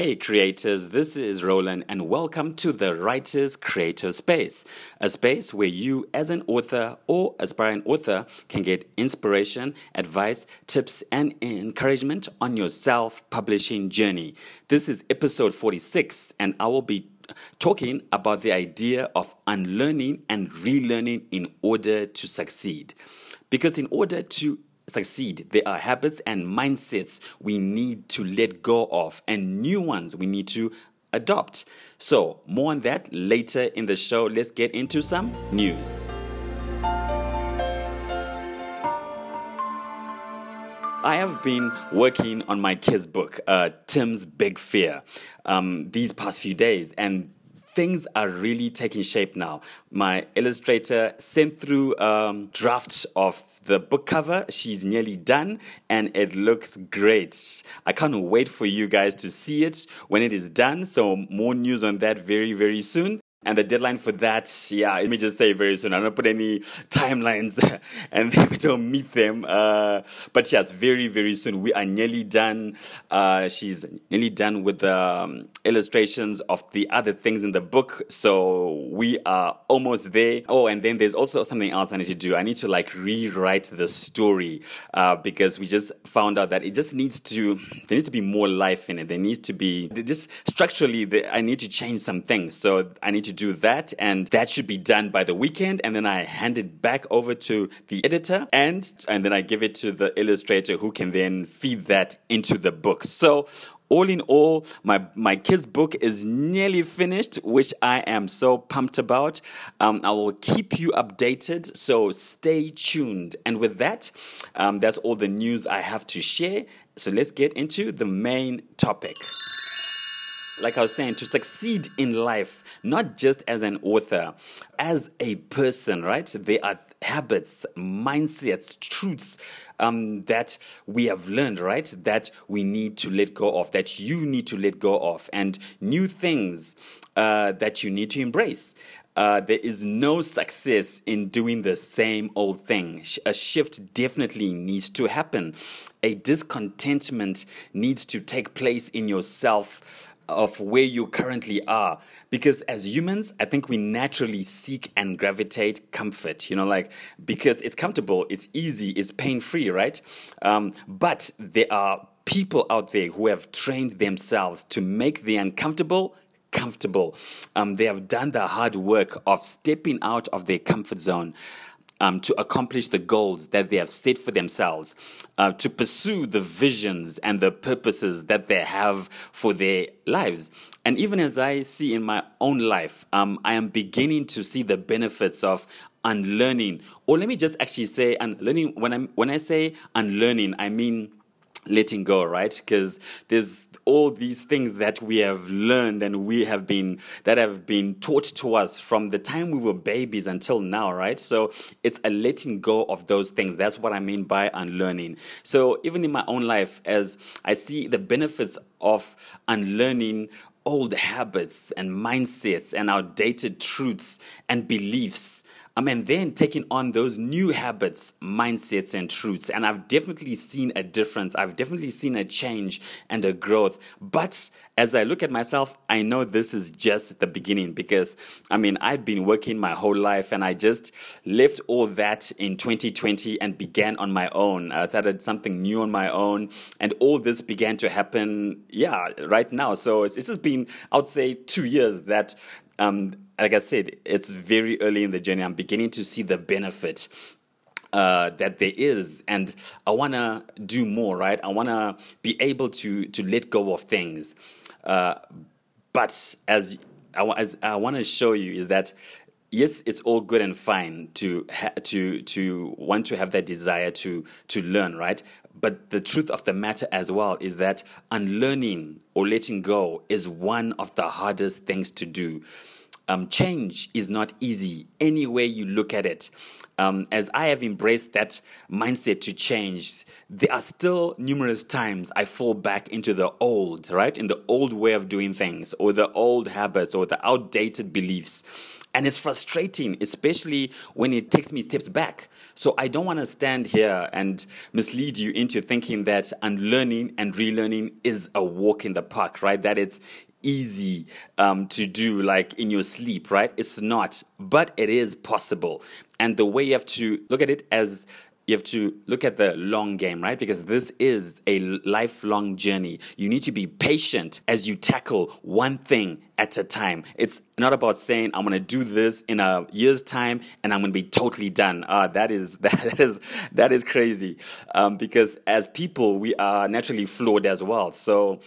Hey creators, this is Roland and welcome to the Writers Creative Space, a space where you as an author or aspiring author can get inspiration, advice, tips and encouragement on your self-publishing journey. This is episode 46 and I will be talking about the idea of unlearning and relearning in order to succeed. Because in order to succeed, there are habits and mindsets we need to let go of, and new ones we need to adopt. So, more on that later in the show. Let's get into some news. I have been working on my kids' book, uh, Tim's Big Fear, um, these past few days, and things are really taking shape now. My illustrator sent through um, drafts of the book cover. She's nearly done and it looks great. I can't wait for you guys to see it when it is done. So more news on that very, very soon. And the deadline for that, yeah, let me just say very soon. I don't put any timelines and we don't meet them. Uh, but yes, very, very soon. We are nearly done. Uh, she's nearly done with the um, illustrations of the other things in the book. So we are almost there. Oh, and then there's also something else I need to do. I need to like rewrite the story uh, because we just found out that it just needs to, there needs to be more life in it. There needs to be, just structurally, I need to change some things. So I need to do that, and that should be done by the weekend. And then I hand it back over to the editor, and and then I give it to the illustrator, who can then feed that into the book. So all in all, my, my kids' book is nearly finished, which I am so pumped about. Um, I will keep you updated, so stay tuned. And with that, um, that's all the news I have to share. So let's get into the main topic like I was saying, to succeed in life, not just as an author, as a person, right? There are habits, mindsets, truths um, that we have learned, right? That we need to let go of, that you need to let go of, and new things uh, that you need to embrace. Uh, there is no success in doing the same old thing. A shift definitely needs to happen. A discontentment needs to take place in yourself of where you currently are. Because as humans i think we naturally seek and gravitate comfort you know like because it's comfortable it's easy it's pain free right? Um, but there are people out there who have trained themselves to make the uncomfortable comfortable. Um, they have done the hard work of stepping out of their comfort zone um, to accomplish the goals that they have set for themselves, uh, to pursue the visions and the purposes that they have for their lives. And even as I see in my own life, um, I am beginning to see the benefits of unlearning. Or let me just actually say unlearning. When I when I say unlearning, I mean letting go, right? Because there's all these things that we have learned and we have been that have been taught to us from the time we were babies until now, right? So it's a letting go of those things. That's what I mean by unlearning. So even in my own life, as I see the benefits of unlearning old habits and mindsets and outdated truths and beliefs um, and then taking on those new habits, mindsets, and truths. And I've definitely seen a difference. I've definitely seen a change and a growth. But as I look at myself, I know this is just the beginning because, I mean, I've been working my whole life and I just left all that in 2020 and began on my own. I started something new on my own. And all this began to happen, yeah, right now. So it's, it's just been, I would say, two years that um, like I said, it's very early in the journey. I'm beginning to see the benefit uh, that there is, and I want to do more. Right? I want to be able to to let go of things. Uh, but as I, as I want to show you is that yes, it's all good and fine to ha- to to want to have that desire to to learn, right? But the truth of the matter as well is that unlearning or letting go is one of the hardest things to do. Um, change is not easy any way you look at it. Um, as I have embraced that mindset to change, there are still numerous times I fall back into the old, right? In the old way of doing things, or the old habits, or the outdated beliefs. And it's frustrating, especially when it takes me steps back. So I don't want to stand here and mislead you into thinking that unlearning and relearning is a walk in the park, right? That it's easy um, to do like in your sleep, right? It's not, but it is possible. And the way you have to look at it as you have to look at the long game, right? Because this is a lifelong journey. You need to be patient as you tackle one thing at a time. It's not about saying I'm going to do this in a year's time and I'm going to be totally done. Uh, that is that is that is crazy. Um, because as people, we are naturally flawed as well. So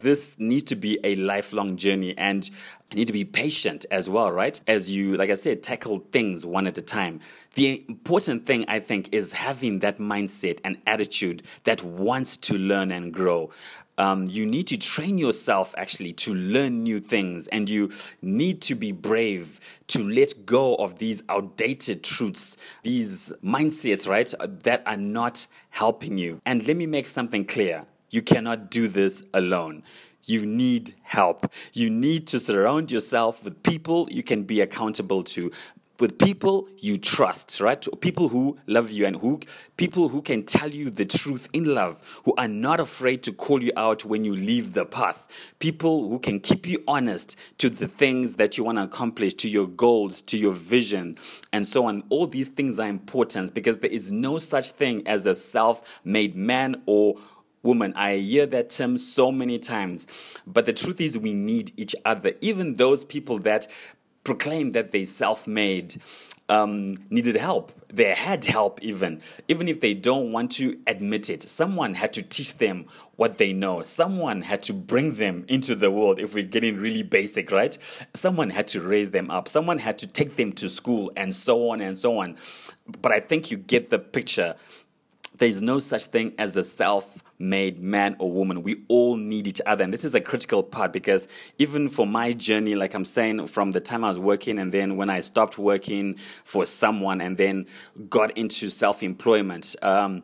this needs to be a lifelong journey and you need to be patient as well, right? As you, like I said, tackle things one at a time. The important thing, I think, is having that mindset and attitude that wants to learn and grow. Um, you need to train yourself actually to learn new things, and you need to be brave to let go of these outdated truths, these mindsets, right, that are not helping you. And let me make something clear you cannot do this alone. You need help. You need to surround yourself with people you can be accountable to, with people you trust, right? People who love you and who people who can tell you the truth in love, who are not afraid to call you out when you leave the path. People who can keep you honest to the things that you want to accomplish, to your goals, to your vision, and so on. All these things are important because there is no such thing as a self-made man or woman. I hear that term so many times. But the truth is, we need each other. Even those people that proclaim that they self made um, needed help. They had help, even even if they don't want to admit it. Someone had to teach them what they know. Someone had to bring them into the world. If we're getting really basic, right? Someone had to raise them up. Someone had to take them to school, and so on and so on. But I think you get the picture. There is no such thing as a self made man or woman. We all need each other. And this is a critical part because even for my journey, like I'm saying, from the time I was working and then when I stopped working for someone and then got into self employment, um,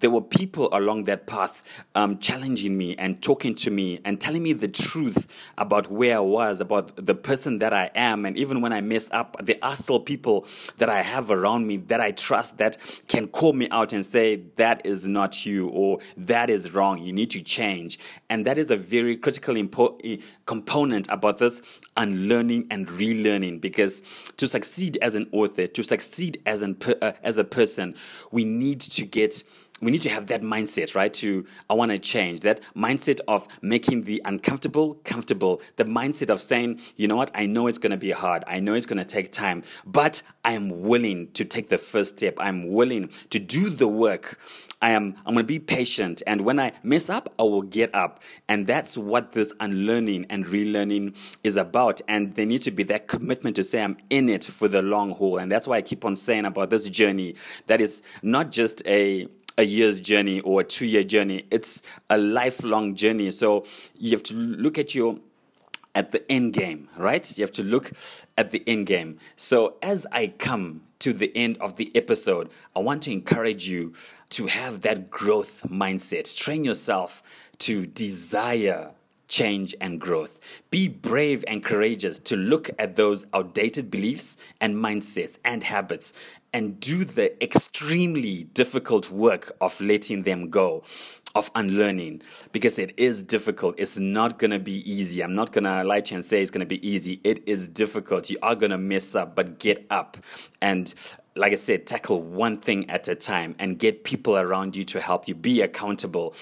there were people along that path um, challenging me and talking to me and telling me the truth about where I was, about the person that I am. And even when I mess up, there are still people that I have around me that I trust that can call me out and say, that is not you or that that is wrong. You need to change. And that is a very critical impo- component about this unlearning and relearning because to succeed as an author, to succeed as, an per, uh, as a person, we need to get we need to have that mindset, right? To, I want to change that mindset of making the uncomfortable comfortable, the mindset of saying, you know what, I know it's going to be hard, I know it's going to take time, but I am willing to take the first step. I'm willing to do the work. I am, I'm going to be patient. And when I mess up, I will get up. And that's what this unlearning and relearning is about. And there needs to be that commitment to say, I'm in it for the long haul. And that's why I keep on saying about this journey that is not just a, a year's journey or a two year journey. It's a lifelong journey. So you have to look at your at the end game, right? You have to look at the end game. So as I come to the end of the episode, I want to encourage you to have that growth mindset. Train yourself to desire change and growth. Be brave and courageous to look at those outdated beliefs and mindsets and habits and do the extremely difficult work of letting them go, of unlearning, because it is difficult. It's not going to be easy. I'm not going to lie to you and say it's going to be easy. It is difficult. You are going to mess up, but get up and like I said, tackle one thing at a time and get people around you to help you be accountable.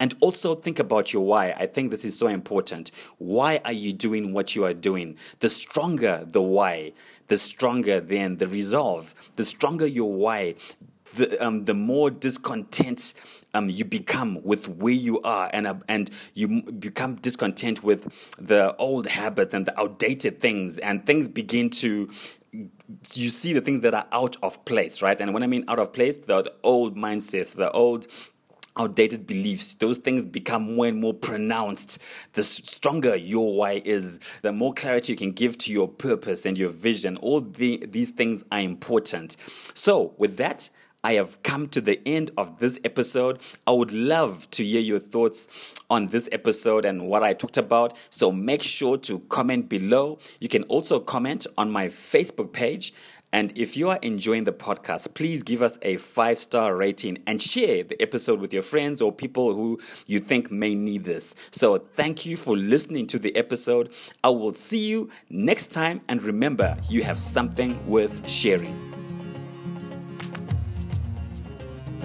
And also think about your why. I think this is so important. Why are you doing what you are doing? The stronger the why, the stronger then the resolve. The stronger your why, the, um, the more discontent um, you become with where you are, and uh, and you become discontent with the old habits and the outdated things, and things begin to you see the things that are out of place, right? And when I mean out of place, the, the old mindsets, the old outdated beliefs, those things become more and more pronounced. The stronger your why is, the more clarity you can give to your purpose and your vision. All the, these things are important. So, with that, I have come to the end of this episode. I would love to hear your thoughts on this episode and what I talked about. So make sure to comment below. You can also comment on my Facebook page. And if you are enjoying the podcast, please give us a five star rating and share the episode with your friends or people who you think may need this. So, thank you for listening to the episode. I will see you next time. And remember, you have something worth sharing.